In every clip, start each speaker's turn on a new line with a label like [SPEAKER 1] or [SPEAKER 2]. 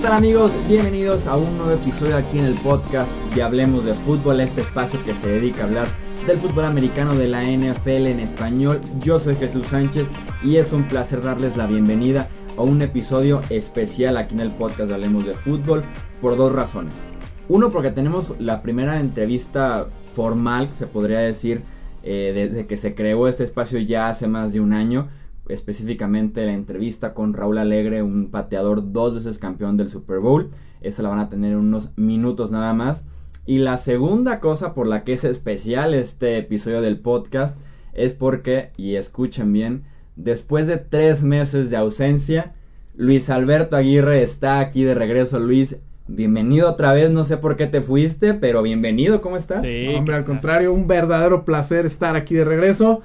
[SPEAKER 1] tal amigos? Bienvenidos a un nuevo episodio aquí en el podcast de Hablemos de Fútbol, este espacio que se dedica a hablar del fútbol americano de la NFL en español. Yo soy Jesús Sánchez y es un placer darles la bienvenida a un episodio especial aquí en el podcast de Hablemos de Fútbol por dos razones. Uno, porque tenemos la primera entrevista formal, se podría decir, eh, desde que se creó este espacio ya hace más de un año específicamente la entrevista con Raúl Alegre, un pateador dos veces campeón del Super Bowl. Esa la van a tener en unos minutos nada más. Y la segunda cosa por la que es especial este episodio del podcast es porque, y escuchen bien, después de tres meses de ausencia, Luis Alberto Aguirre está aquí de regreso. Luis, bienvenido otra vez. No sé por qué te fuiste, pero bienvenido. ¿Cómo estás?
[SPEAKER 2] Sí, hombre, al contrario, un verdadero placer estar aquí de regreso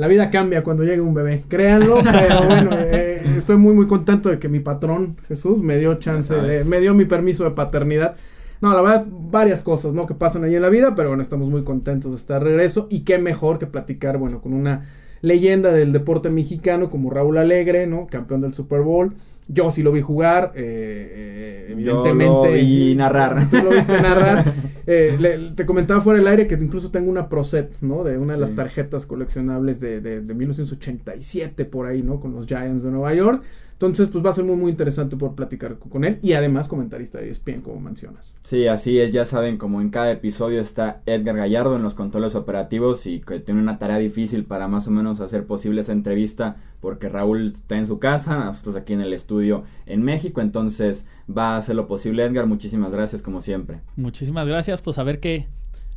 [SPEAKER 2] la vida cambia cuando llega un bebé, créanlo, pero bueno, eh, estoy muy muy contento de que mi patrón Jesús me dio chance, me dio mi permiso de paternidad. No, la verdad, varias cosas, ¿no? Que pasan ahí en la vida, pero bueno, estamos muy contentos de estar de regreso y qué mejor que platicar, bueno, con una leyenda del deporte mexicano como Raúl Alegre, ¿no? Campeón del Super Bowl. Yo sí lo vi jugar, eh, eh, evidentemente. Yo
[SPEAKER 1] lo vi narrar.
[SPEAKER 2] Tú lo viste narrar. Eh, te comentaba fuera del aire que incluso tengo una ProSet, ¿no? De una de las tarjetas coleccionables de, de, de 1987 por ahí, ¿no? Con los Giants de Nueva York. Entonces, pues va a ser muy, muy interesante por platicar con él y además comentarista de ESPN, como mencionas.
[SPEAKER 1] Sí, así es, ya saben, como en cada episodio está Edgar Gallardo en los controles operativos y que tiene una tarea difícil para más o menos hacer posible esa entrevista porque Raúl está en su casa, nosotros aquí en el estudio en México, entonces va a hacer lo posible Edgar, muchísimas gracias como siempre.
[SPEAKER 3] Muchísimas gracias, pues a ver qué,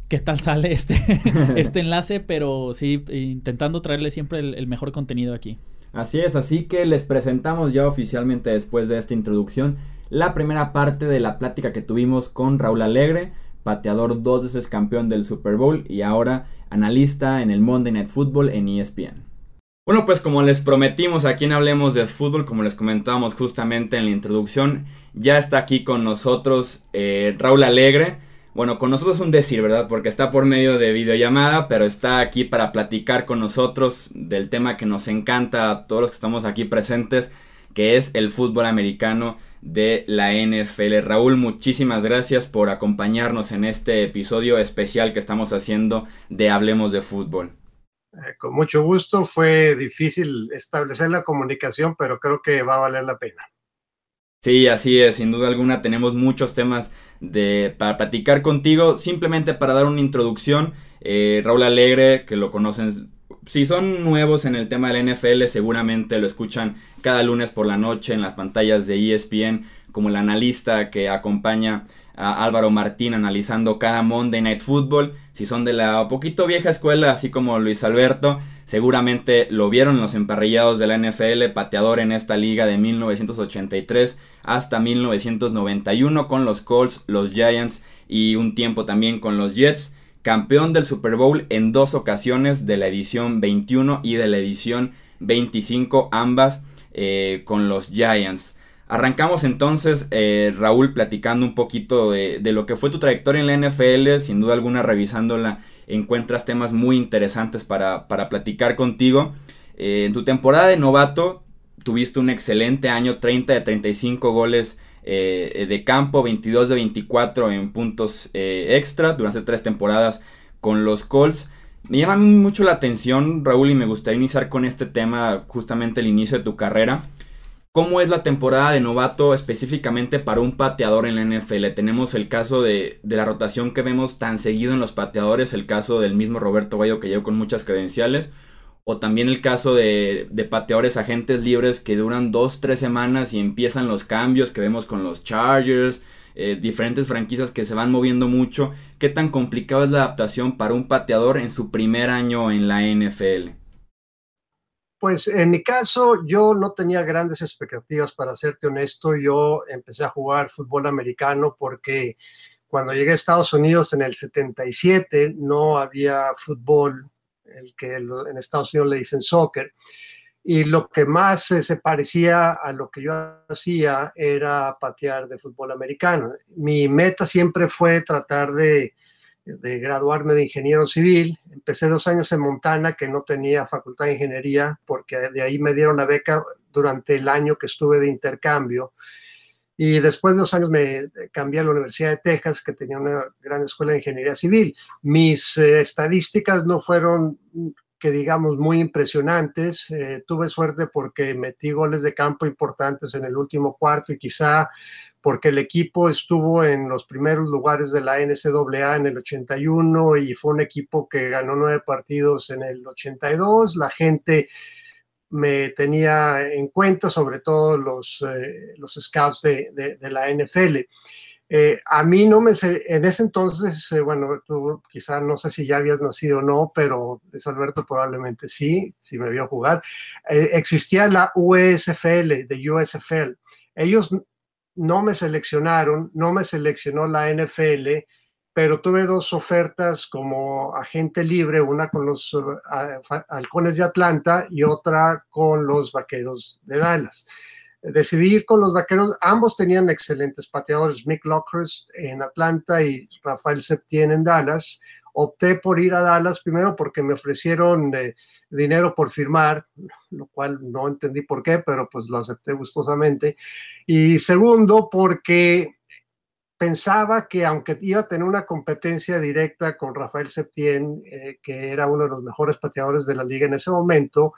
[SPEAKER 3] qué tal sale este, este enlace, pero sí, intentando traerle siempre el mejor contenido aquí.
[SPEAKER 1] Así es, así que les presentamos ya oficialmente después de esta introducción la primera parte de la plática que tuvimos con Raúl Alegre, pateador dos veces campeón del Super Bowl y ahora analista en el Monday Night Football en ESPN. Bueno, pues como les prometimos aquí en Hablemos de Fútbol, como les comentábamos justamente en la introducción, ya está aquí con nosotros eh, Raúl Alegre bueno, con nosotros es un decir, ¿verdad? Porque está por medio de videollamada, pero está aquí para platicar con nosotros del tema que nos encanta a todos los que estamos aquí presentes, que es el fútbol americano de la NFL. Raúl, muchísimas gracias por acompañarnos en este episodio especial que estamos haciendo de Hablemos de Fútbol.
[SPEAKER 4] Eh, con mucho gusto, fue difícil establecer la comunicación, pero creo que va a valer la pena.
[SPEAKER 1] Sí, así es, sin duda alguna tenemos muchos temas de, para platicar contigo, simplemente para dar una introducción. Eh, Raúl Alegre, que lo conocen, si son nuevos en el tema del NFL, seguramente lo escuchan cada lunes por la noche en las pantallas de ESPN, como el analista que acompaña a Álvaro Martín analizando cada Monday Night Football. Si son de la poquito vieja escuela, así como Luis Alberto, seguramente lo vieron los emparrillados de la NFL, pateador en esta liga de 1983 hasta 1991 con los Colts, los Giants y un tiempo también con los Jets. Campeón del Super Bowl en dos ocasiones de la edición 21 y de la edición 25, ambas eh, con los Giants. Arrancamos entonces, eh, Raúl, platicando un poquito de, lo que fue tu trayectoria en la NFL. Sin duda alguna, revisándola, encuentras temas muy interesantes para, platicar contigo. Eh, en tu temporada de novato, tuviste un excelente año, 30 de 35 goles eh, de campo, 22 de 24 en puntos extra durante tres temporadas con los Colts. Me llama mucho la atención, Raúl, y me gustaría iniciar con este tema, justamente el inicio de tu carrera. ¿Cómo es la temporada de novato específicamente para un pateador en la NFL? Tenemos el caso de, la rotación que vemos tan seguido en los pateadores, el caso del mismo Roberto Bayo que llegó con muchas credenciales, o también el caso de, pateadores agentes libres que duran dos, tres semanas y empiezan los cambios que vemos con los Chargers, eh, diferentes franquicias que se van moviendo mucho. ¿Qué tan complicado es la adaptación para un pateador en su primer año en la NFL?
[SPEAKER 4] Pues en mi caso, yo no tenía grandes expectativas, para serte honesto. Yo empecé a jugar fútbol americano porque cuando llegué a Estados Unidos en el 77 no había fútbol, el que en Estados Unidos le dicen soccer. Y lo que más se parecía a lo que yo hacía era patear de fútbol americano. Mi meta siempre fue tratar de de graduarme de ingeniero civil. Empecé dos años en Montana, que no tenía facultad de ingeniería, porque de ahí me dieron la beca durante el año que estuve de intercambio. Y después de dos años me cambié a la Universidad de Texas, que tenía una gran escuela de ingeniería civil. Mis eh, estadísticas no fueron que digamos muy impresionantes. Eh, tuve suerte porque metí goles de campo importantes en el último cuarto y quizá porque el equipo estuvo en los primeros lugares de la NCAA en el 81 y fue un equipo que ganó nueve partidos en el 82. La gente me tenía en cuenta, sobre todo los, eh, los scouts de, de la NFL. Eh, a mí no me en ese entonces, eh, bueno, tú quizá no sé si ya habías nacido o no, pero es Alberto probablemente sí, si me vio jugar. Eh, existía la USFL, de USFL. Ellos no me seleccionaron, no me seleccionó la NFL, pero tuve dos ofertas como agente libre, una con los halcones de Atlanta y otra con los vaqueros de Dallas decidí ir con los vaqueros. Ambos tenían excelentes pateadores, Mick Lockhurst en Atlanta y Rafael Septien en Dallas. Opté por ir a Dallas primero porque me ofrecieron eh, dinero por firmar, lo cual no entendí por qué, pero pues lo acepté gustosamente. Y segundo, porque pensaba que aunque iba a tener una competencia directa con Rafael Septien, eh, que era uno de los mejores pateadores de la liga en ese momento,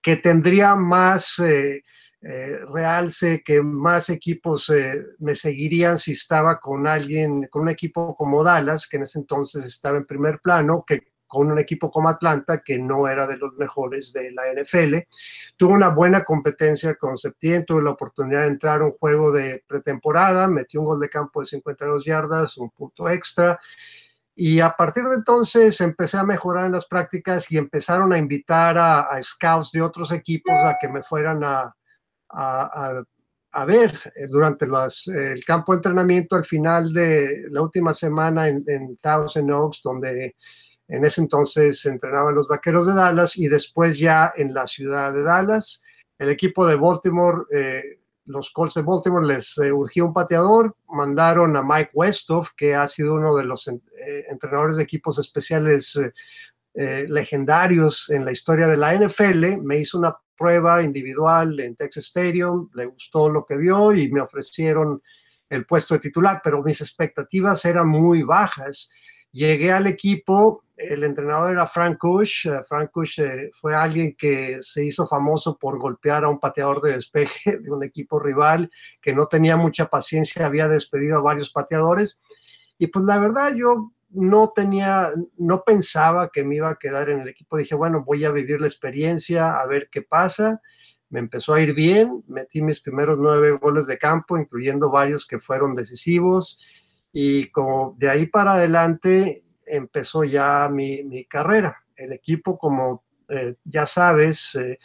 [SPEAKER 4] que tendría más... Eh, eh, realce que más equipos eh, me seguirían si estaba con alguien, con un equipo como Dallas, que en ese entonces estaba en primer plano, que con un equipo como Atlanta, que no era de los mejores de la NFL. Tuve una buena competencia con Septién, tuve la oportunidad de entrar a un juego de pretemporada, metí un gol de campo de 52 yardas, un punto extra. Y a partir de entonces empecé a mejorar en las prácticas y empezaron a invitar a scouts de otros equipos a que me fueran a, a, ver eh, durante las, el campo de entrenamiento al final de la última semana en, en Thousand Oaks, donde en ese entonces entrenaban los Vaqueros de Dallas y después ya en la ciudad de Dallas. El equipo de Baltimore, eh, los Colts de Baltimore les eh, urgió un pateador, mandaron a Mike Westhoff, que ha sido uno de los entrenadores de equipos especiales legendarios en la historia de la NFL, me hizo una prueba individual en Texas Stadium, le gustó lo que vio y me ofrecieron el puesto de titular, pero mis expectativas eran muy bajas. Llegué al equipo, el entrenador era Frank Kush. Eh, Frank Kush eh, fue alguien que se hizo famoso por golpear a un pateador de despeje de un equipo rival que no tenía mucha paciencia, había despedido a varios pateadores. Y pues la verdad yo no tenía, no pensaba que me iba a quedar en el equipo. Dije, bueno, voy a vivir la experiencia, a ver qué pasa. Me empezó a ir bien, metí mis primeros nueve goles de campo, incluyendo varios que fueron decisivos. Y como de ahí para adelante empezó ya mi, carrera. El equipo, como eh, ya sabes, eh,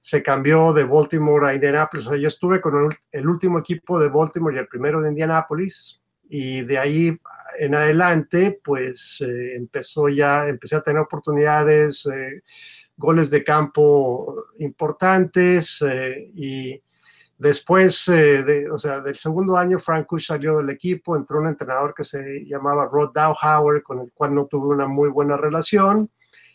[SPEAKER 4] se cambió de Baltimore a Indianapolis. Yo estuve con el último equipo de Baltimore y el primero de Indianapolis y de ahí en adelante, pues eh, empezó ya, empecé a tener oportunidades, eh, goles de campo importantes eh, y después, de, o sea, del segundo año, Frank Kush salió del equipo, entró un entrenador que se llamaba Rod Dowhauer, con el cual no tuve una muy buena relación.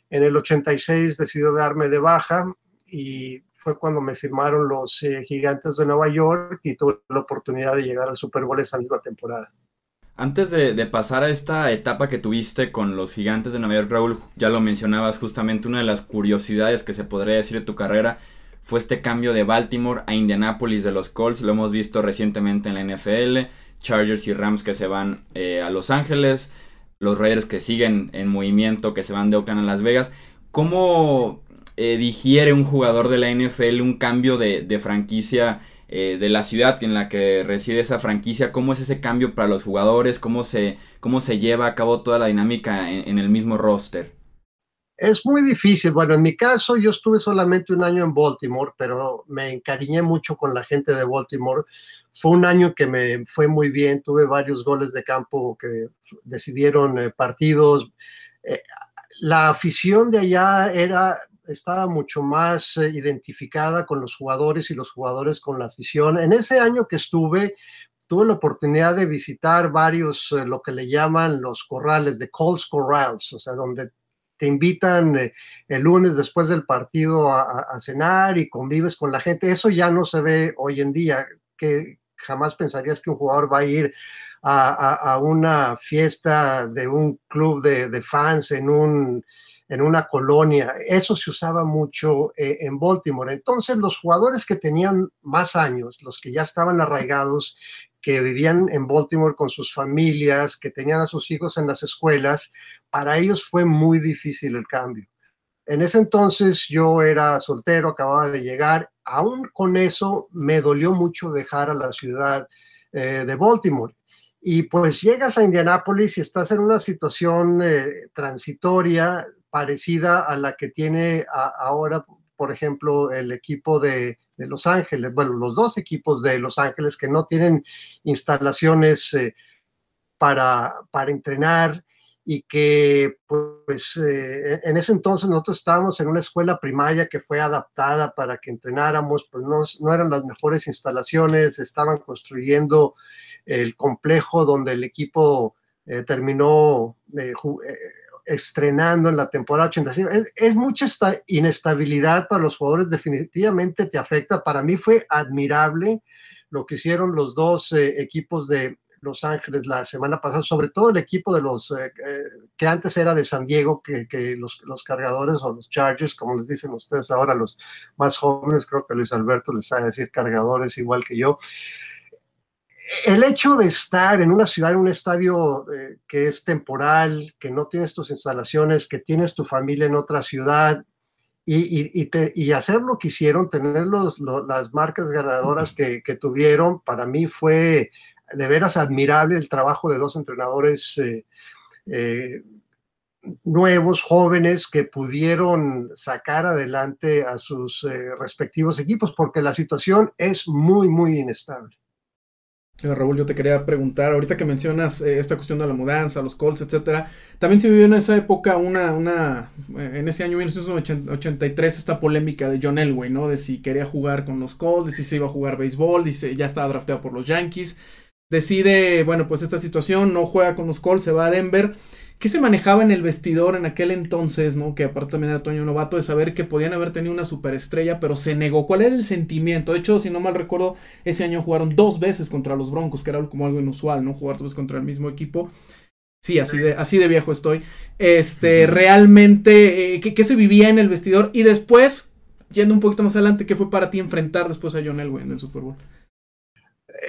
[SPEAKER 4] En el 86 decidió darme de baja y fue cuando me firmaron los Gigantes de Nueva York y tuve la oportunidad de llegar al Super Bowl esa misma temporada.
[SPEAKER 1] Antes de, pasar a esta etapa que tuviste con los gigantes de Nueva York, Raúl, ya lo mencionabas justamente, una de las curiosidades que se podría decir de tu carrera fue este cambio de Baltimore a Indianapolis de los Colts, lo hemos visto recientemente en la NFL, Chargers y Rams que se van eh, a Los Ángeles, los Raiders que siguen en movimiento, que se van de Oakland a Las Vegas. ¿Cómo eh, digiere un jugador de la NFL un cambio de, de franquicia? Eh, de la ciudad en la que reside esa franquicia, cómo es ese cambio para los jugadores, cómo se, cómo se lleva a cabo toda la dinámica en, el mismo roster.
[SPEAKER 4] Es muy difícil. Bueno, en mi caso yo estuve solamente un año en Baltimore, pero me encariñé mucho con la gente de Baltimore. Fue un año que me fue muy bien, tuve varios goles de campo que decidieron eh, partidos. Eh, la afición de allá era estaba mucho más eh, identificada con los jugadores y los jugadores con la afición. En ese año que estuve, tuve la oportunidad de visitar varios, eh, lo que le llaman los corrales, de Colts Corrals, o sea, donde te invitan eh, el lunes después del partido a, cenar y convives con la gente. Eso ya no se ve hoy en día, que jamás pensarías que un jugador va a ir a, una fiesta de un club de, fans en, un, en una colonia. Eso se usaba mucho eh, en Baltimore. Entonces los jugadores que tenían más años, los que ya estaban arraigados, que vivían en Baltimore con sus familias, que tenían a sus hijos en las escuelas, para ellos fue muy difícil el cambio. En ese entonces yo era soltero, acababa de llegar. Aún con eso me dolió mucho dejar a la ciudad eh, de Baltimore. Y pues llegas a Indianápolis y estás en una situación eh, transitoria parecida a la que tiene ahora, por ejemplo, el equipo de, Los Ángeles, bueno, los dos equipos de Los Ángeles que no tienen instalaciones eh, para, para entrenar y que pues eh, en ese entonces nosotros estábamos en una escuela primaria que fue adaptada para que entrenáramos, pues no, eran las mejores instalaciones, estaban construyendo el complejo donde el equipo eh, terminó estrenando en la temporada 85. Es, es mucha esta inestabilidad para los jugadores, definitivamente te afecta. Para mí fue admirable lo que hicieron los dos equipos de, los Ángeles la semana pasada, sobre todo el equipo de los eh, eh, que antes era de San Diego, que, los, los, cargadores o los Chargers, como les dicen ustedes ahora, los más jóvenes, creo que Luis Alberto les sabe decir cargadores igual que yo. El hecho de estar en una ciudad, en un estadio eh, que es temporal, que no tienes tus instalaciones, que tienes tu familia en otra ciudad, y, y, y, hacer lo que hicieron, tener las marcas ganadoras que, tuvieron, para mí fue de veras admirable el trabajo de dos entrenadores eh, eh, nuevos, jóvenes, que pudieron sacar adelante a sus respectivos equipos, porque la situación es muy, muy inestable.
[SPEAKER 2] Raúl, yo te quería preguntar, ahorita que mencionas esta cuestión de la mudanza, los Colts, etcétera, también se vivió en esa época una, una, en ese año 1983, esta polémica de John Elway, ¿no? De si quería jugar con los Colts, de si se iba a jugar béisbol, dice, ya estaba drafteado por los Yankees decide, bueno, pues esta situación, no juega con los Colts, se va a Denver. ¿Qué se manejaba en el vestidor en aquel entonces, no? Que aparte también era Toño Novato, de saber que podían haber tenido una superestrella, pero se negó. ¿Cuál era el sentimiento? De hecho, si no mal recuerdo, ese año jugaron dos veces contra los Broncos, que era como algo inusual, ¿no? Jugar dos veces contra el mismo equipo. Sí, así de, así de viejo estoy. Este, realmente, eh, ¿qué, se vivía en el vestidor? Y después, yendo un poquito más adelante, ¿qué fue para ti enfrentar después a John Elway en el Super Bowl?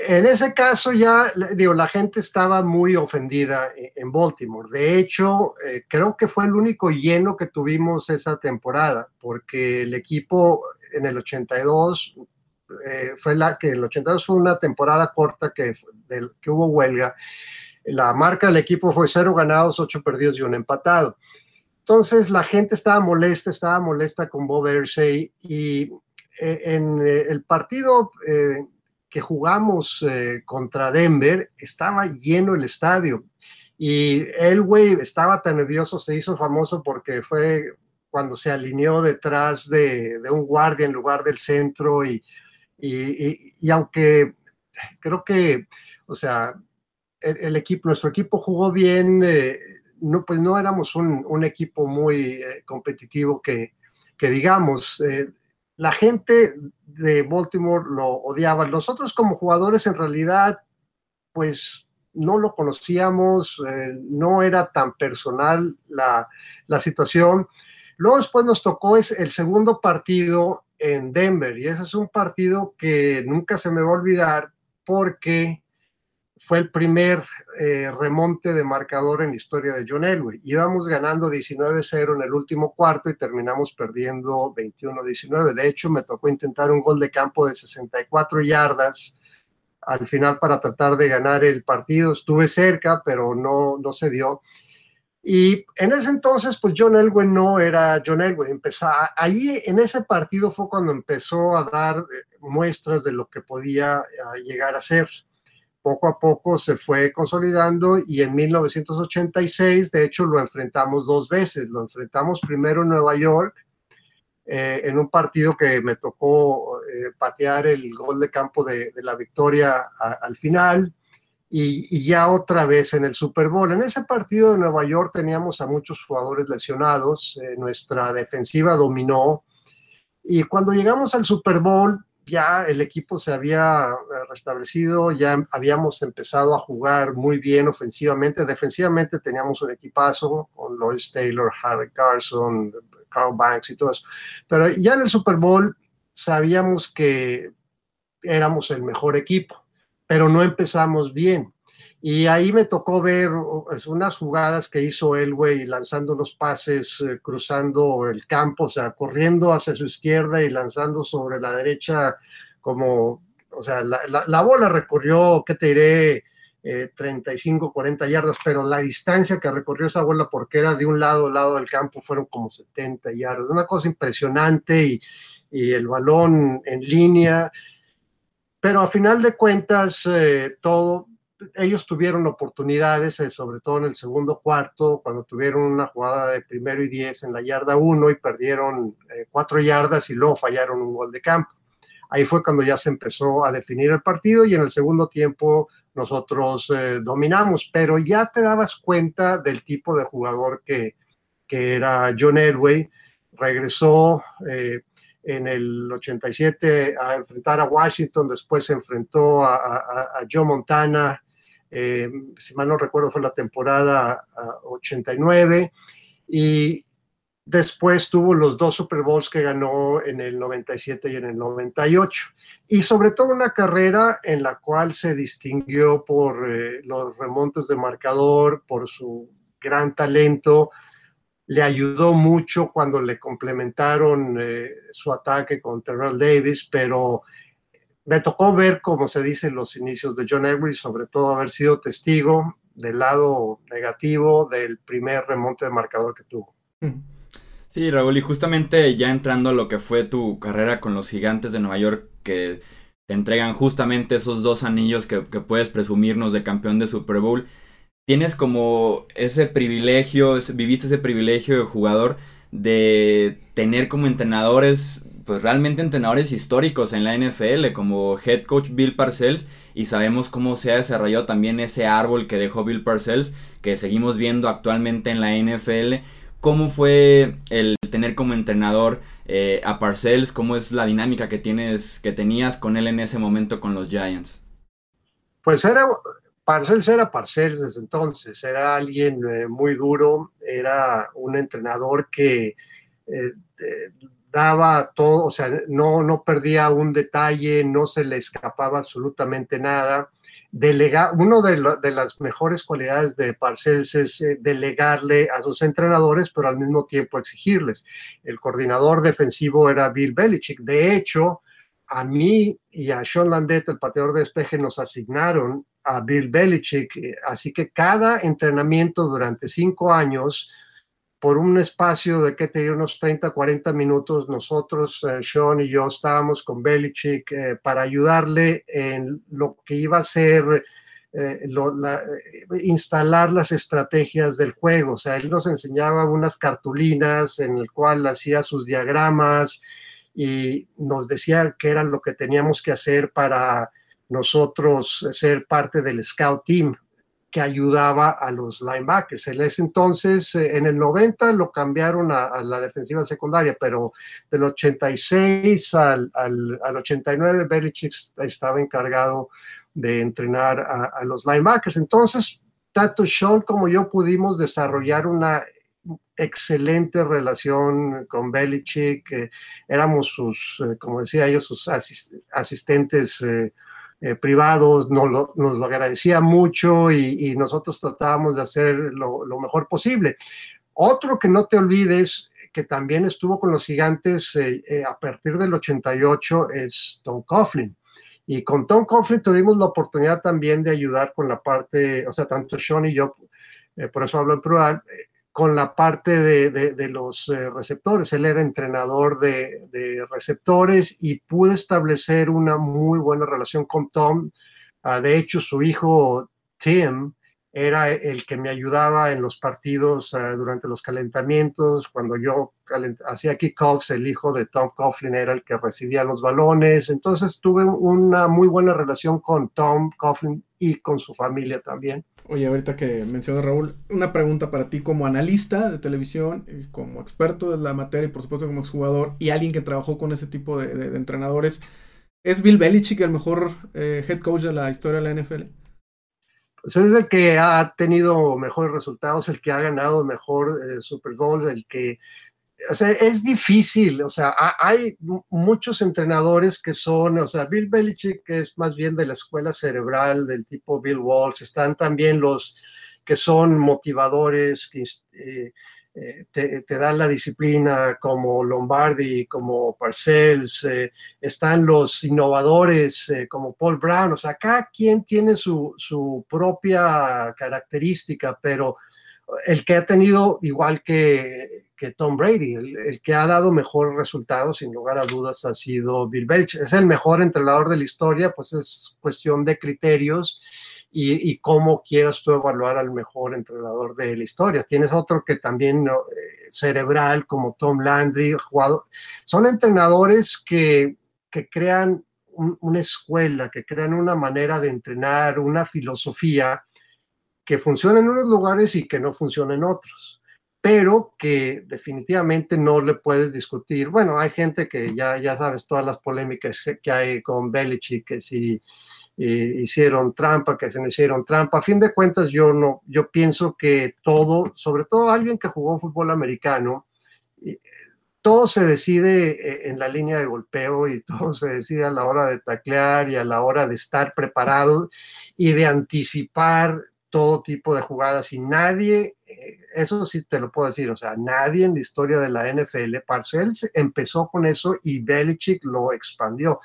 [SPEAKER 4] En ese caso ya, digo, la gente estaba muy ofendida e-, en Baltimore. De hecho, eh, creo que fue el único lleno que tuvimos esa temporada, porque el equipo en el 82 eh, fue la que el 82 fue una temporada corta que, que hubo huelga. La marca del equipo fue cero ganados, ocho perdidos y un empatado. Entonces la gente estaba molesta, estaba molesta con Bob Ersey y eh, en el partido que jugamos eh, contra Denver, estaba lleno el estadio. Y Elway estaba tan nervioso, se hizo famoso porque fue cuando se alineó detrás de, un guardia en lugar del centro y, y, aunque creo que, o sea, el, equipo, nuestro equipo jugó bien, eh, no, pues no éramos un, equipo muy eh, competitivo que, que digamos, la gente de Baltimore lo odiaba. Nosotros como jugadores en realidad, pues no lo conocíamos, eh, no era tan personal la, la, situación. Luego después nos tocó es el segundo partido en Denver y ese es un partido que nunca se me va a olvidar porque fue el primer eh, remonte de marcador en la historia de John Elway. Íbamos ganando 19-0 en el último cuarto y terminamos perdiendo 21-19. De hecho, me tocó intentar un gol de campo de 64 yardas al final para tratar de ganar el partido. Estuve cerca, pero no, no se dio. Y en ese entonces, pues John Elway no era John Elway. Empezaba, ahí en ese partido fue cuando empezó a dar eh, muestras de lo que podía eh, llegar a ser poco a poco se fue consolidando y en 1986, de hecho, lo enfrentamos dos veces. Lo enfrentamos primero en Nueva York, eh, en un partido que me tocó eh, patear el gol de campo de, la victoria al final. Y, ya otra vez en el Super Bowl. En ese partido de Nueva York teníamos a muchos jugadores lesionados, eh, nuestra defensiva dominó y cuando llegamos al Super Bowl ya el equipo se había eh, restablecido, ya habíamos empezado a jugar muy bien ofensivamente, defensivamente teníamos un equipazo con Lois Taylor, Harry Carson, Carl Banks y todo eso, pero ya en el Super Bowl sabíamos que éramos el mejor equipo, pero no empezamos bien. Y ahí me tocó ver unas jugadas que hizo Elway lanzando unos pases, eh, cruzando el campo, o sea, corriendo hacia su izquierda y lanzando sobre la derecha como, o sea, la, bola recorrió, ¿qué te diré? 35, eh, 40 yardas, pero la distancia que recorrió esa bola porque era de un lado a lado del campo fueron como 70 yardas. Una cosa impresionante y, y el balón en línea. Pero a final de cuentas, eh, todo, ellos tuvieron oportunidades, eh, sobre todo en el segundo cuarto, cuando tuvieron una jugada de primero y diez en la yarda uno y perdieron eh, cuatro yardas y luego fallaron un gol de campo. Ahí fue cuando ya se empezó a definir el partido y en el segundo tiempo nosotros eh, dominamos, pero ya te dabas cuenta del tipo de jugador que, que era John Elway. Regresó en el 87 a enfrentar a Washington, después se enfrentó a, a Joe Montana eh, si mal no recuerdo fue la temporada 89, y después tuvo los dos Super Bowls que ganó en el 97 y en el 98, y sobre todo una carrera en la cual se distinguió por eh, los remontes de marcador, por su gran talento, le ayudó mucho cuando le complementaron eh, su ataque con Terrell Davis, pero me tocó ver, como se dice, los inicios de John Elway, sobre todo haber sido testigo del lado negativo del primer remonte de marcador que tuvo.
[SPEAKER 1] Sí, Raúl, y justamente ya entrando a lo que fue tu carrera con los gigantes de Nueva York, que te entregan justamente esos dos anillos que, puedes presumirnos de campeón de Super Bowl, tienes como ese privilegio, viviste ese privilegio de jugador de tener como entrenadores pues realmente entrenadores históricos en la NFL, como head coach Bill Parcells, y sabemos cómo se ha desarrollado también ese árbol que dejó Bill Parcells, que seguimos viendo actualmente en la NFL. ¿Cómo fue el tener como entrenador eh, a Parcells? ¿Cómo es la dinámica que tienes, que tenías con él en ese momento con los Giants?
[SPEAKER 4] Pues era, Parcells era Parcells desde entonces, era alguien eh, muy duro, era un entrenador que eh, daba todo, o sea, no, no perdía un detalle, no se le escapaba absolutamente nada. Delega, uno de, las mejores cualidades de Parcells es eh, delegarle a sus entrenadores, pero al mismo tiempo exigirles. El coordinador defensivo era Bill Belichick. De hecho, a mí y a Sean Landet, el pateador de despeje, nos asignaron a Bill Belichick. Eh, así que cada entrenamiento durante cinco años por un espacio de que tenía unos 30, 40 minutos, nosotros, eh, Sean y yo, estábamos con Belichick eh, para ayudarle en lo que iba a ser eh, instalar las estrategias del juego. O sea, él nos enseñaba unas cartulinas en el cual hacía sus diagramas y nos decía qué era lo que teníamos que hacer para nosotros ser parte del scout team que ayudaba a los linebackers. En ese entonces, eh, en el 90 lo cambiaron a, la defensiva secundaria, pero del 86 al, al, 89 Belichick estaba encargado de entrenar a, los linebackers. Entonces, tanto Sean como yo pudimos desarrollar una excelente relación con Belichick, éramos sus, eh, como decía yo, sus asistentes eh, eh, privados, nos lo, nos agradecía mucho y, nosotros tratábamos de hacer lo, mejor posible. Otro que no te olvides, que también estuvo con los gigantes eh, eh, a partir del 88, es Tom Coughlin. Y con Tom Coughlin tuvimos la oportunidad también de ayudar con la parte, o sea, tanto Sean y yo, por eso hablo en plural, con la parte de, los eh, receptores. Él era entrenador de, receptores y pude establecer una muy buena relación con Tom. Ah, de hecho, su hijo Tim era el que me ayudaba en los partidos ah, durante los calentamientos. Cuando yo hacía kickoffs, el hijo de Tom Coughlin era el que recibía los balones. Entonces tuve una muy buena relación con Tom Coughlin y con su familia también.
[SPEAKER 2] Oye, ahorita que menciona Raúl, una pregunta para ti como analista de televisión, como experto de la materia y por supuesto como exjugador y alguien que trabajó con ese tipo de, entrenadores. ¿Es Bill Belichick el mejor eh, head coach de la historia de la NFL?
[SPEAKER 4] Pues es el que ha tenido mejores resultados, el que ha ganado mejor eh, Super Bowl, el que o sea, es difícil, o sea, hay muchos entrenadores que son, o sea, Bill Belichick es más bien de la escuela cerebral del tipo Bill Walsh, están también los que son motivadores, que eh, eh, te, dan la disciplina como Lombardi, como Parcells, eh, están los innovadores como Paul Brown, o sea, cada quien tiene su, su propia característica, pero el que ha tenido, igual que, que Tom Brady, el, que ha dado mejor resultados, sin lugar a dudas, ha sido Bill Belichick. Es el mejor entrenador de la historia, pues es cuestión de criterios y, cómo quieras tú evaluar al mejor entrenador de la historia. Tienes otro que también eh, cerebral, como Tom Landry. Son entrenadores que, que crean una escuela, que crean una manera de entrenar, una filosofía que funciona en unos lugares y que no funciona en otros, pero que definitivamente no le puedes discutir. Bueno, hay gente que ya, ya sabes todas las polémicas que hay con Belichick, que si eh, hicieron trampa, que se no hicieron trampa. A fin de cuentas, yo no, yo pienso que todo, sobre todo alguien que jugó fútbol americano, todo se decide eh, en la línea de golpeo y todo se decide a la hora de taclear y a la hora de estar preparado y de anticipar todo tipo de jugadas y nadie, eh, eso sí te lo puedo decir, o sea, nadie en la historia de la NFL, Parcells empezó con eso y Belichick lo expandió.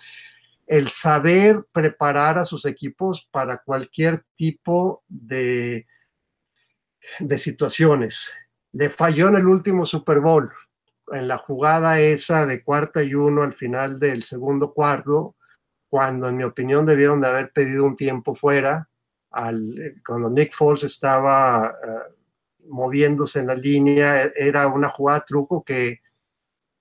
[SPEAKER 4] El saber preparar a sus equipos para cualquier tipo de, de situaciones. Le falló en el último Super Bowl, en la jugada esa de cuarta y uno al final del segundo cuarto, cuando en mi opinión debieron de haber pedido un tiempo fuera, cuando Nick Foles estaba eh, moviéndose en la línea, era una jugada truco que,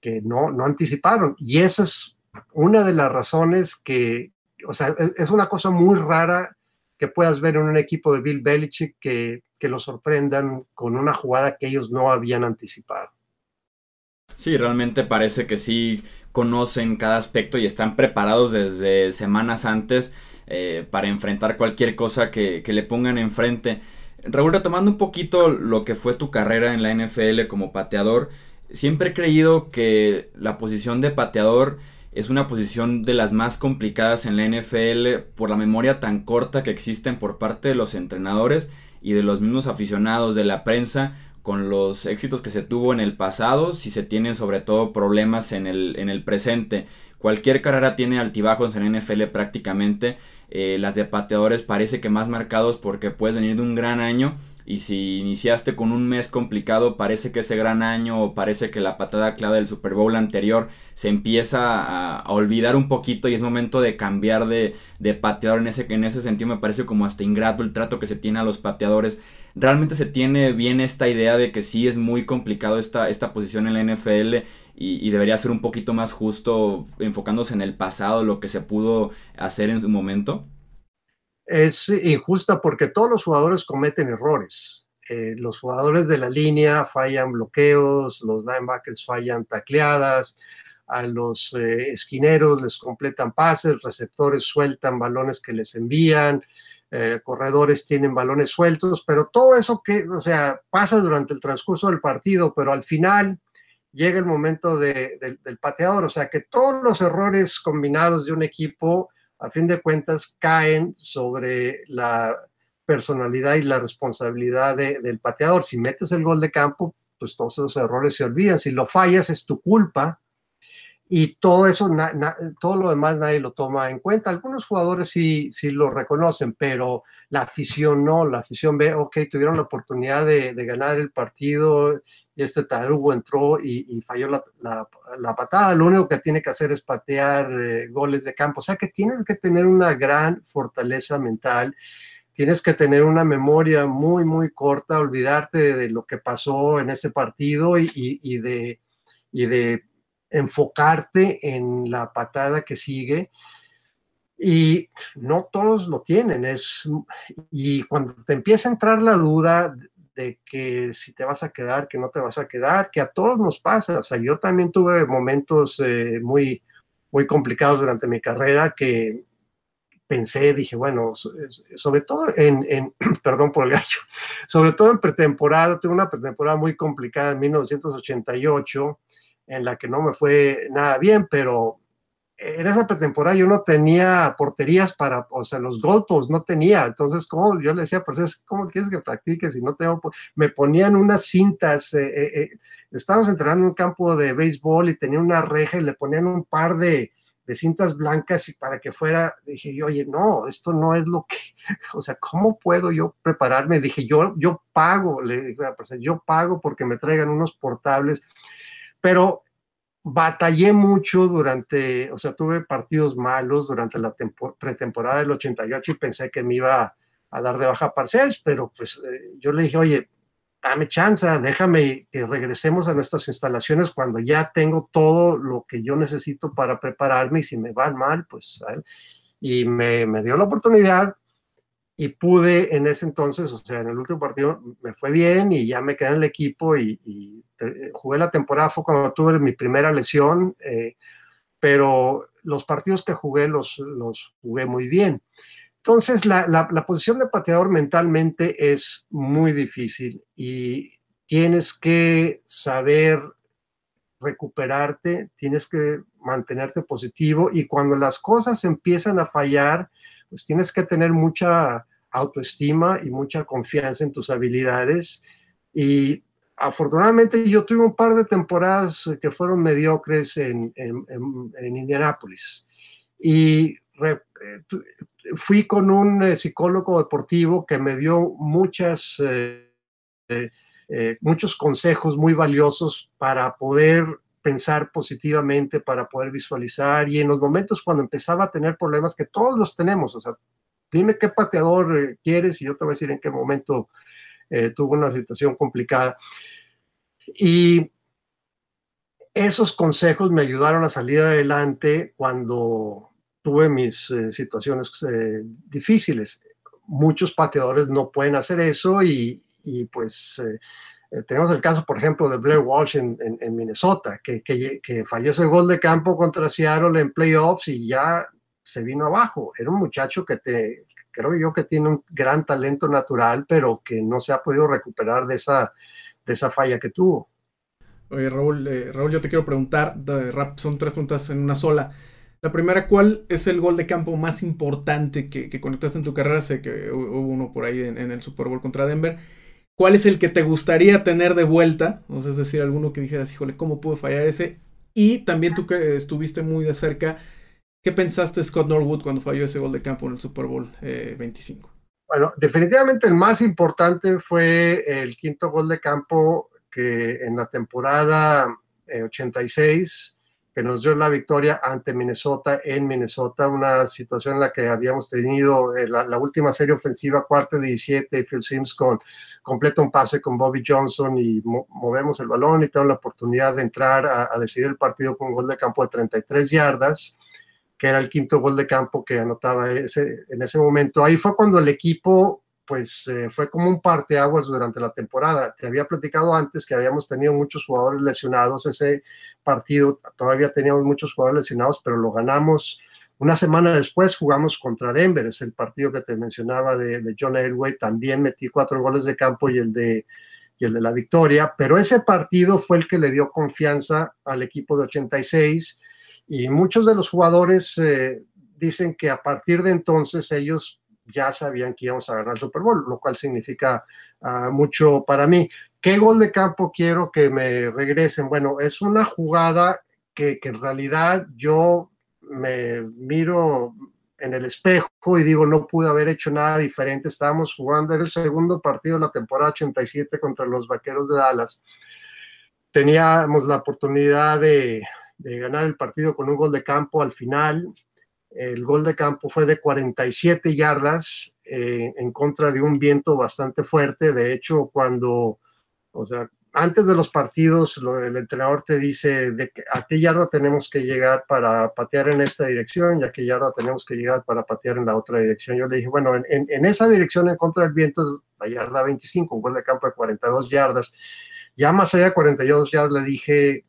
[SPEAKER 4] que no, no anticiparon. Y esa es una de las razones que, o sea, es una cosa muy rara que puedas ver en un equipo de Bill Belichick que, que lo sorprendan con una jugada que ellos no habían anticipado.
[SPEAKER 1] Sí, realmente parece que sí conocen cada aspecto y están preparados desde semanas antes eh, para enfrentar cualquier cosa que, le pongan enfrente. Raúl, retomando un poquito lo que fue tu carrera en la NFL como pateador, siempre he creído que la posición de pateador es una posición de las más complicadas en la NFL por la memoria tan corta que existen por parte de los entrenadores y de los mismos aficionados de la prensa con los éxitos que se tuvo en el pasado, si se tienen sobre todo problemas en el, en el presente. Cualquier carrera tiene altibajos en la NFL prácticamente eh, las de pateadores parece que más marcados porque puedes venir de un gran año y si iniciaste con un mes complicado parece que ese gran año o parece que la patada clave del Super Bowl anterior se empieza a, olvidar un poquito y es momento de cambiar de, pateador. En ese, en ese sentido me parece como hasta ingrato el trato que se tiene a los pateadores. Realmente se tiene bien esta idea de que sí es muy complicado esta, esta posición en la NFL y, debería ser un poquito más justo enfocándose en el pasado, lo que se pudo hacer en su momento?
[SPEAKER 4] Es injusta porque todos los jugadores cometen errores. Eh, los jugadores de la línea fallan bloqueos, los linebackers fallan tacleadas, a los eh, esquineros les completan pases, receptores sueltan balones que les envían, eh, corredores tienen balones sueltos, pero todo eso que, o sea, pasa durante el transcurso del partido, pero al final llega el momento del pateador, o sea que todos los errores combinados de un equipo, a fin de cuentas, caen sobre la personalidad y la responsabilidad del pateador. Si metes el gol de campo, pues todos esos errores se olvidan. Si lo fallas es tu culpa, y todo eso, todo lo demás nadie lo toma en cuenta. Algunos jugadores sí, sí lo reconocen, pero la afición no, la afición ve, ok, tuvieron la oportunidad de, ganar el partido y este tarugo entró y, falló la, patada, lo único que tiene que hacer es patear eh, goles de campo, o sea que tienes que tener una gran fortaleza mental. Tienes que tener una memoria muy, muy corta, olvidarte de, lo que pasó en ese partido y, y de, y de enfocarte en la patada que sigue. Y no todos lo tienen. Es, y cuando te empieza a entrar la duda de que si te vas a quedar, que no te vas a quedar, que a todos nos pasa. O sea, yo también tuve momentos eh, muy, muy complicados durante mi carrera que pensé, dije, bueno, sobre todo en, en, perdón por el gallo, sobre todo en pretemporada, tuve una pretemporada muy complicada en 1988, en la que no me fue nada bien, pero en esa pretemporada yo no tenía porterías para, o sea, los golpes no tenía. Entonces, como yo le decía, pues, ¿cómo quieres que practique si no tengo? Me ponían unas cintas, eh, eh, eh, estábamos entrenando en un campo de béisbol y tenía una reja y le ponían un par de, de cintas blancas y para que fuera, dije yo, oye, no, esto no es lo que, o sea, ¿cómo puedo yo prepararme? Dije, yo, yo pago, le dije, yo pago porque me traigan unos portables, pero batallé mucho durante, o sea, tuve partidos malos durante la pretemporada del 88 y pensé que me iba a dar de baja parciales, pero pues eh, yo le dije, oye, dame chance, déjame que regresemos a nuestras instalaciones cuando ya tengo todo lo que yo necesito para prepararme y si me va mal, pues, y me, me dio la oportunidad y pude en ese entonces, o sea, en el último partido me fue bien y ya me quedé en el equipo y, jugué la temporada, fue cuando tuve mi primera lesión, eh, pero los partidos que jugué los, los jugué muy bien. Entonces, la, la, posición de pateador mentalmente es muy difícil y tienes que saber recuperarte, tienes que mantenerte positivo y cuando las cosas empiezan a fallar, pues tienes que tener mucha autoestima y mucha confianza en tus habilidades. Y afortunadamente yo tuve un par de temporadas que fueron mediocres en, en, en, Indianápolis. Y eh, fui con un eh, psicólogo deportivo que me dio muchas, eh, muchos consejos muy valiosos para poder pensar positivamente, para poder visualizar. Y en los momentos cuando empezaba a tener problemas, que todos los tenemos, o sea, dime qué pateador eh, quieres y yo te voy a decir en qué momento eh, tuvo una situación complicada. Y esos consejos me ayudaron a salir adelante cuando tuve mis eh, situaciones difíciles. Muchos pateadores no pueden hacer eso y, y pues tenemos el caso, por ejemplo, de Blair Walsh en, Minnesota, que, que, falló ese gol de campo contra Seattle en playoffs y ya se vino abajo. Era un muchacho que te, creo yo que tiene un gran talento natural, pero que no se ha podido recuperar de esa, de esa falla que tuvo.
[SPEAKER 2] Oye, Raúl, eh, Raúl, yo te quiero preguntar, rap, son tres preguntas en una sola. La primera, ¿cuál es el gol de campo más importante que, conectaste en tu carrera? Sé que hubo uno por ahí en, el Super Bowl contra Denver. ¿Cuál es el que te gustaría tener de vuelta? O sea, es decir, alguno que dijeras, híjole, ¿cómo puedo fallar ese? Y también tú que estuviste muy de cerca, ¿Qué pensaste Scott Norwood cuando falló ese gol de campo en el Super Bowl 25? Eh,
[SPEAKER 4] bueno, definitivamente el más importante fue el quinto gol de campo que en la temporada 86 eh, que nos dio la victoria ante Minnesota en Minnesota, una situación en la que habíamos tenido eh, la, última serie ofensiva, cuarta de 17, Phil Sims con completa un pase con Bobby Johnson y movemos el balón y tengo la oportunidad de entrar a, a decidir el partido con un gol de campo de 33 yardas que era el quinto gol de campo que anotaba ese, en ese momento. Ahí fue cuando el equipo, pues eh, fue como un parteaguas durante la temporada. Te había platicado antes que habíamos tenido muchos jugadores lesionados ese partido, todavía teníamos muchos jugadores lesionados, pero lo ganamos. Una semana después jugamos contra Denver, es el partido que te mencionaba de, de John Elway, también metí cuatro goles de campo y el de y el de la victoria, pero ese partido fue el que le dio confianza al equipo de 86 y muchos de los jugadores eh, dicen que a partir de entonces ellos ya sabían que íbamos a ganar el Super Bowl, lo cual significa ah, mucho para mí. ¿Qué gol de campo quiero que me regresen? Bueno, es una jugada que, en realidad yo me miro en el espejo y digo, no pude haber hecho nada diferente. Estábamos jugando, era el segundo partido de la temporada 87 contra los Vaqueros de Dallas. Teníamos la oportunidad de ganar el partido con un gol de campo al final. El gol de campo fue de 47 yardas eh, en contra de un viento bastante fuerte. De hecho, cuando, o sea, antes de los partidos, el entrenador te dice de a qué yarda tenemos que llegar para patear en esta dirección y a qué yarda tenemos que llegar para patear en la otra dirección. Yo le dije, bueno, en, en esa dirección en contra del viento, la yarda 25, un gol de campo de 42 yardas. Ya más allá de 42 yardas le dije,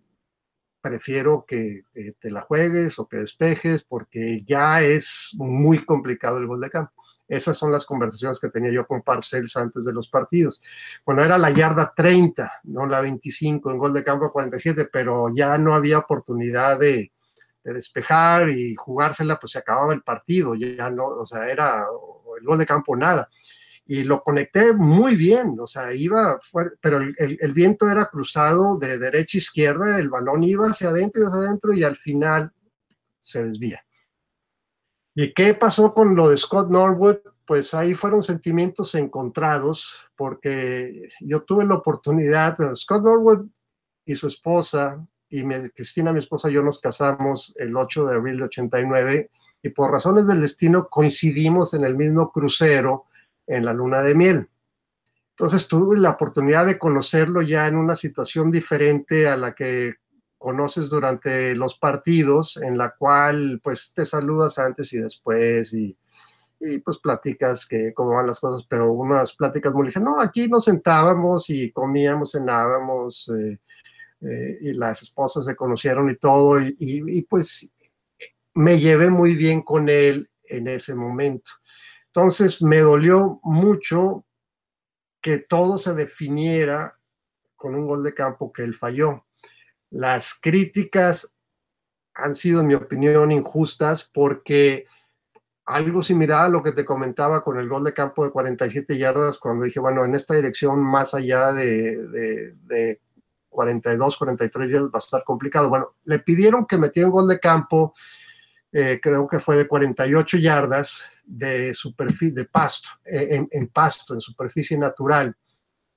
[SPEAKER 4] prefiero que, te la juegues o que despejes porque ya es muy complicado el gol de campo. Esas son las conversaciones que tenía yo con Parcells antes de los partidos. Bueno, era la yarda 30, no la 25 en gol de campo 47, pero ya no había oportunidad de, de despejar y jugársela, pues se acababa el partido, ya no, o sea, era el gol de campo nada y lo conecté muy bien, o sea, iba fuerte, pero el, el, viento era cruzado de derecha a izquierda, el balón iba hacia adentro y hacia adentro y al final se desvía. ¿Y qué pasó con lo de Scott Norwood? Pues ahí fueron sentimientos encontrados, porque yo tuve la oportunidad, Scott Norwood y su esposa, y Cristina, mi esposa, yo nos casamos el 8 de abril de 89, y por razones del destino coincidimos en el mismo crucero en la luna de miel. Entonces tuve la oportunidad de conocerlo ya en una situación diferente a la que conoces durante los partidos, en la cual pues te saludas antes y después y, pues platicas que cómo van las cosas, pero unas pláticas muy dije, no, aquí nos sentábamos y comíamos, cenábamos eh, eh, y las esposas se conocieron y todo y, y pues me llevé muy bien con él en ese momento. Entonces me dolió mucho que todo se definiera con un gol de campo que él falló. Las críticas han sido, en mi opinión, injustas porque algo similar a lo que te comentaba con el gol de campo de 47 yardas, cuando dije, bueno, en esta dirección, más allá de, de, 42, 43 yardas, va a estar complicado. Bueno, le pidieron que metiera un gol de campo, eh, creo que fue de 48 yardas, de superficie, de pasto, eh, en, pasto, en superficie natural.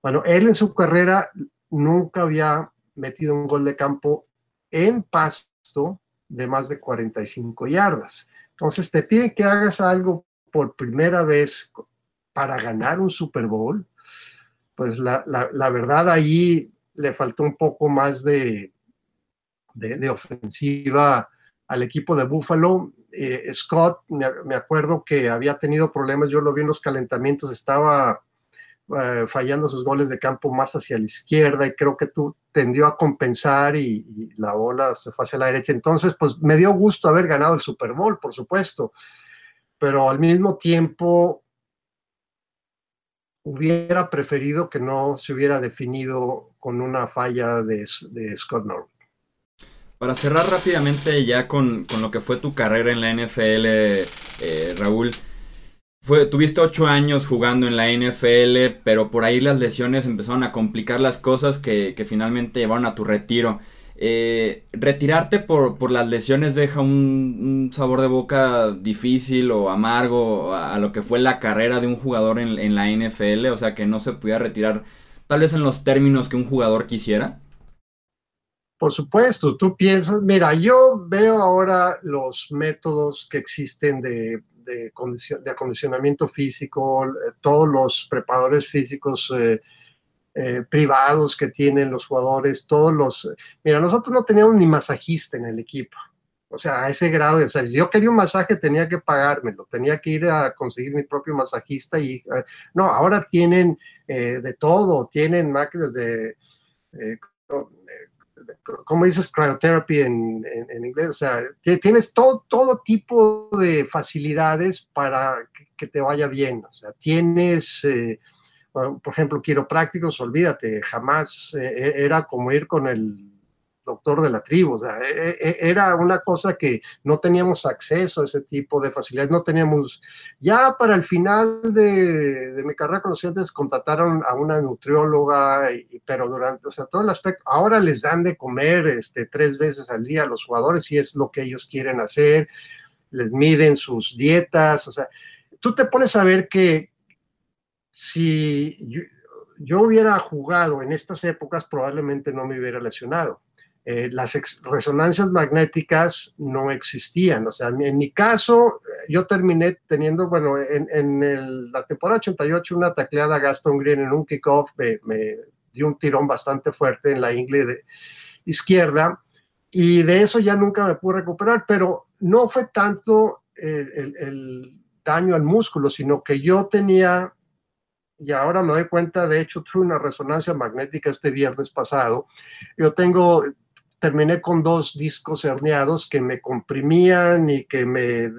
[SPEAKER 4] Bueno, él en su carrera nunca había metido un gol de campo en pasto de más de 45 yardas. Entonces te piden que hagas algo por primera vez para ganar un Super Bowl. Pues la, verdad ahí le faltó un poco más de, de, de ofensiva al equipo de Buffalo. Eh, Scott, me, acuerdo que había tenido problemas, yo lo vi en los calentamientos, estaba eh, fallando sus goles de campo más hacia la izquierda y creo que tú tendió a compensar y, la bola se fue hacia la derecha. Entonces, pues me dio gusto haber ganado el Super Bowl, por supuesto, pero al mismo tiempo hubiera preferido que no se hubiera definido con una falla de, Scott Norwood.
[SPEAKER 1] Para cerrar rápidamente ya con, lo que fue tu carrera en la NFL, eh, Raúl. Tuviste ocho años jugando en la NFL, pero por ahí las lesiones empezaron a complicar las cosas que, finalmente llevaron a tu retiro. Eh, retirarte por, las lesiones deja un, sabor de boca difícil o amargo a, lo que fue la carrera de un jugador en, en, la NFL, o sea que no se pudiera retirar tal vez en los términos que un jugador quisiera.
[SPEAKER 4] Por supuesto, tú piensas, mira, yo veo ahora los métodos que existen de, de, acondicionamiento físico, eh, todos los preparadores físicos eh, eh, privados que tienen los jugadores, todos los... Mira, nosotros no teníamos ni masajista en el equipo. O sea, a ese grado, o sea, yo quería un masaje, tenía que pagármelo, tenía que ir a conseguir mi propio masajista y no, ahora tienen de todo, tienen máquinas de ¿cómo dices cryotherapy en, inglés? O sea, tienes todo, todo tipo de facilidades para que, te vaya bien. O sea, tienes, eh, por ejemplo, quiroprácticos, olvídate, jamás eh, era como ir con el doctor de la tribu. O sea, e, e, e, era una cosa que no teníamos acceso a ese tipo de facilidades, no teníamos, ya para el final de, mi carrera con los estudiantes contrataron a una nutrióloga, pero durante, o sea, todo el aspecto, ahora les dan de comer este, tres veces al día a los jugadores si es lo que ellos quieren hacer, les miden sus dietas, o sea, tú te pones a ver que si yo hubiera jugado en estas épocas, probablemente no me hubiera lesionado eh, las resonancias magnéticas no existían. O sea, en mi caso, yo terminé teniendo, bueno, en, la temporada 88, una tacleada a Gaston Green en un kickoff me, me dio un tirón bastante fuerte en la ingle de izquierda y de eso ya nunca me pude recuperar, pero no fue tanto el, el daño al músculo, sino que yo tenía y ahora me doy cuenta, de hecho, tuve una resonancia magnética este viernes pasado. Yo tengo terminé con dos discos herniados que me comprimían y que me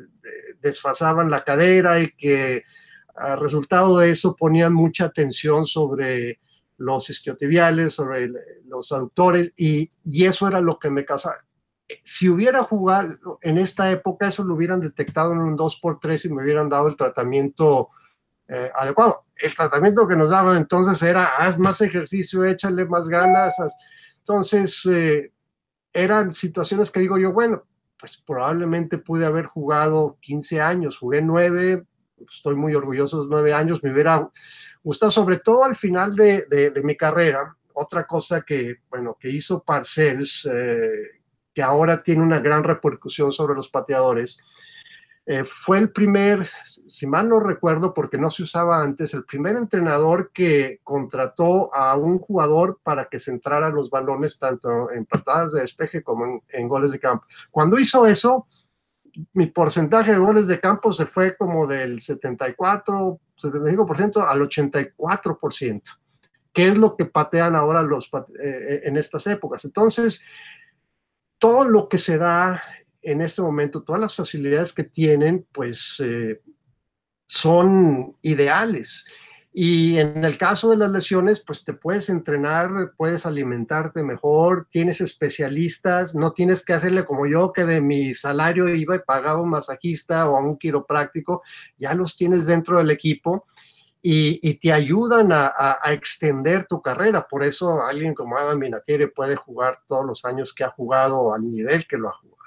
[SPEAKER 4] desfasaban la cadera y que a resultado de eso ponían mucha atención sobre los isquiotibiales, sobre los aductores y, y eso era lo que me causaba. Si hubiera jugado en esta época, eso lo hubieran detectado en un 2x3 y me hubieran dado el tratamiento eh, adecuado. El tratamiento que nos daban entonces era haz más ejercicio, échale más ganas. Entonces, eh, eran situaciones que digo yo, bueno, pues probablemente pude haber jugado 15 años, jugué 9, estoy muy orgulloso de los 9 años, me hubiera gustado, sobre todo al final de, de, mi carrera, otra cosa que, bueno, que hizo Parcells, eh, que ahora tiene una gran repercusión sobre los pateadores, eh, fue el primer, si mal no recuerdo, porque no se usaba antes, el primer entrenador que contrató a un jugador para que centrara los balones tanto en patadas de despeje como en, goles de campo. Cuando hizo eso, mi porcentaje de goles de campo se fue como del 74, 75% al 84%, que es lo que patean ahora los eh, en estas épocas. Entonces, todo lo que se da en este momento, todas las facilidades que tienen, pues eh, son ideales. Y en el caso de las lesiones, pues te puedes entrenar, puedes alimentarte mejor, tienes especialistas, no tienes que hacerle como yo, que de mi salario iba y pagaba un masajista o a un quiropráctico, ya los tienes dentro del equipo y, te ayudan a, extender tu carrera. Por eso alguien como Adam Minatieri puede jugar todos los años que ha jugado al nivel que lo ha jugado.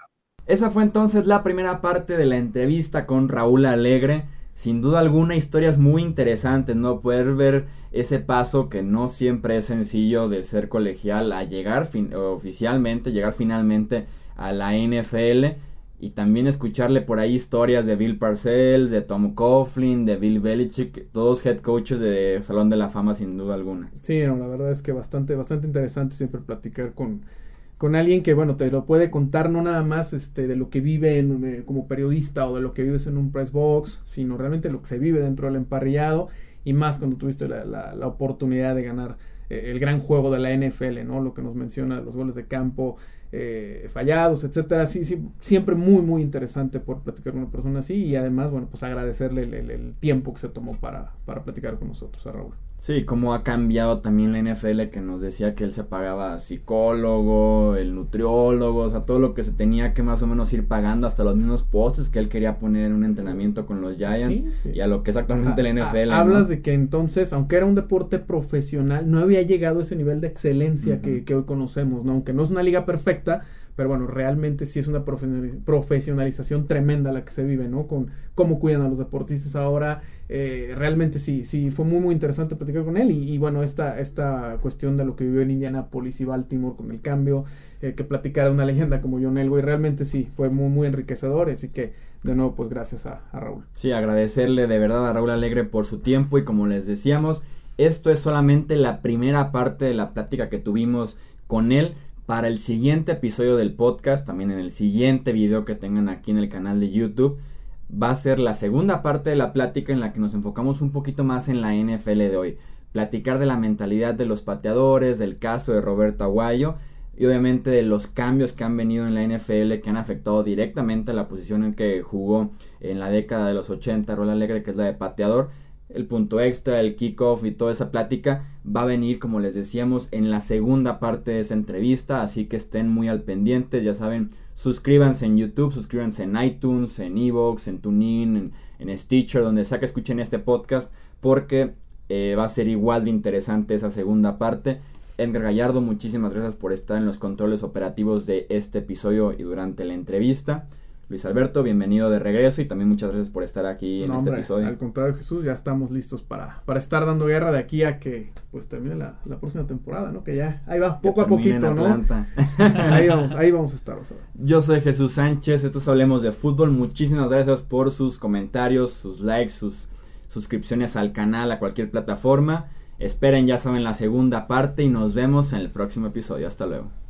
[SPEAKER 1] Esa fue entonces la primera parte de la entrevista con Raúl Alegre. Sin duda alguna historias muy interesantes, ¿no? Poder ver ese paso que no siempre es sencillo de ser colegial a llegar oficialmente, llegar finalmente a la NFL y también escucharle por ahí historias de Bill Parcells, de Tom Coughlin, de Bill Belichick, todos head coaches de Salón de la Fama sin duda alguna.
[SPEAKER 2] Sí, no, la verdad es que bastante, bastante interesante siempre platicar con, con alguien que, bueno, te lo puede contar no nada más este, de lo que vive en, eh, como periodista o de lo que vives en un press box, sino realmente lo que se vive dentro del emparrillado y más cuando tuviste la, la, oportunidad de ganar eh, el gran juego de la NFL, ¿no? Lo que nos menciona, los goles de campo, eh, fallados, etcétera. Sí, sí, siempre muy, muy interesante por platicar con una persona así y además, bueno, pues agradecerle el, tiempo que se tomó para, para platicar con nosotros a Raúl.
[SPEAKER 1] Sí, cómo ha cambiado también la NFL que nos decía que él se pagaba psicólogo, el nutriólogo, o sea, todo lo que se tenía que más o menos ir pagando, hasta los mismos postes que él quería poner en un entrenamiento con los Giants y a lo que es actualmente la NFL.
[SPEAKER 2] hablas de que entonces, aunque era un deporte profesional, no había llegado a ese nivel de excelencia que, que hoy conocemos, ¿no? Aunque no es una liga perfecta, pero bueno, realmente sí es una profesionalización tremenda la que se vive, ¿no? Con cómo cuidan a los deportistas ahora. Eh, realmente sí, sí, fue muy, muy interesante platicar con él. Y, bueno, esta, esta cuestión de lo que vivió en Indianapolis y Baltimore con el cambio, eh, que platicara una leyenda como John Elway, realmente sí, fue muy, muy enriquecedor. Así que, de nuevo, pues gracias a, a Raúl.
[SPEAKER 1] Sí, agradecerle de verdad a Raúl Alegre por su tiempo y como les decíamos, esto es solamente la primera parte de la plática que tuvimos con él para el siguiente episodio del podcast, también en el siguiente video que tengan aquí en el canal de YouTube, va a ser la segunda parte de la plática en la que nos enfocamos un poquito más en la NFL de hoy. Platicar de la mentalidad de los pateadores, del caso de Roberto Aguayo y obviamente de los cambios que han venido en la NFL que han afectado directamente a la posición en que jugó en la década de los 80 Rol Alegre, que es la de pateador el punto extra, el kickoff y toda esa plática va a venir, como les decíamos, en la segunda parte de esa entrevista, así que estén muy al pendiente, ya saben, suscríbanse en YouTube, suscríbanse en iTunes, en Evox, en TuneIn, en, Stitcher, donde sea que escuchen este podcast, porque eh, va a ser igual de interesante esa segunda parte. Edgar Gallardo, muchísimas gracias por estar en los controles operativos de este episodio y durante la entrevista. Luis Alberto, bienvenido de regreso y también muchas gracias por estar aquí en este episodio.
[SPEAKER 2] Al contrario, Jesús, ya estamos listos para, para estar dando guerra de aquí a que pues termine la, próxima temporada, ¿no? Que ya ahí va, poco a poquito, ¿no? ahí vamos, ahí vamos a estar.
[SPEAKER 1] Yo soy Jesús Sánchez, estos Hablemos de Fútbol. Muchísimas gracias por sus comentarios, sus likes, sus suscripciones al canal, a cualquier plataforma. Esperen, ya saben, la segunda parte y nos vemos en el próximo episodio. Hasta luego.